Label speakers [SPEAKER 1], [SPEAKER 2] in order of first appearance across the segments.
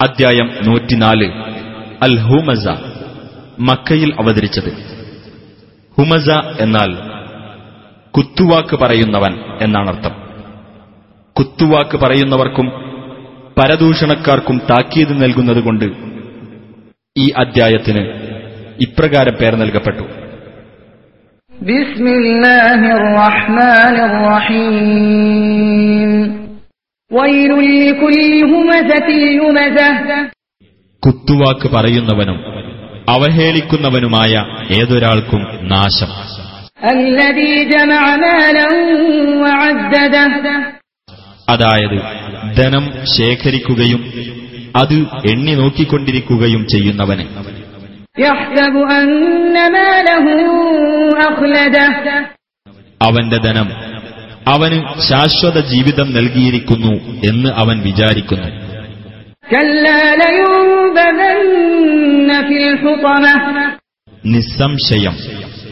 [SPEAKER 1] അദ്ധ്യായം നൂറ്റിനാല്. അൽ ഹുമസ മക്കയിൽ അവതരിച്ചത്. ഹുമസ എന്നാൽ കുത്തുവാക്ക് പറയുന്നവൻ എന്നാണർത്ഥം. കുത്തുവാക്ക് പറയുന്നവർക്കും പരദൂഷണക്കാർക്കും താക്കീത് നൽകുന്നതുകൊണ്ട് ഈ അദ്ധ്യായത്തിന് ഇപ്രകാരം പേർ നൽകപ്പെട്ടു.
[SPEAKER 2] ബിസ്മില്ലാഹിർ റഹ്മാനിർ റഹീം.
[SPEAKER 1] കുത്തുവാക്ക് പറയുന്നവനും അവഹേളിക്കുന്നവനുമായ ഏതൊരാൾക്കും നാശം. അതായത് ധനം ശേഖരിക്കുകയും അത് എണ്ണി നോക്കിക്കൊണ്ടിരിക്കുകയും ചെയ്യുന്നവന്. അവന്റെ ധനം അവന് ശാശ്വത ജീവിതം നൽകിയിരിക്കുന്നു എന്ന് അവൻ വിചാരിക്കുന്നു. നിസ്സംശയം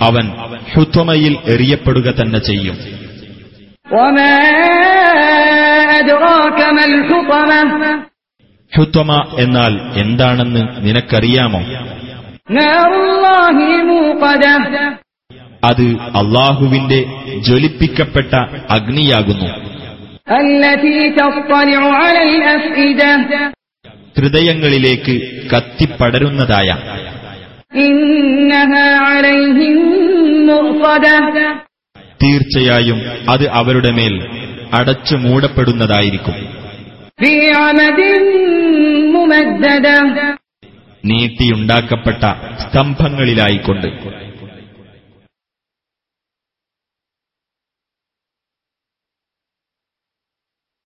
[SPEAKER 1] അവൻ ഹുത്വമയിൽ എറിയപ്പെടുക തന്നെ ചെയ്യും. ഹുത്വമ എന്നാൽ എന്താണെന്ന് നിനക്കറിയാമോ? അത് അള്ളാഹുവിന്റെ ജ്വലിപ്പിക്കപ്പെട്ട അഗ്നിയാകുന്നു. ഹൃദയങ്ങളിലേക്ക് കത്തിപ്പടരുന്നതായ. തീർച്ചയായും അത് അവരുടെ മേൽ അടച്ചു മൂടപ്പെടുന്നതായിരിക്കും. നീട്ടിയുണ്ടാക്കപ്പെട്ട സ്തംഭങ്ങളിലായിക്കൊണ്ട്.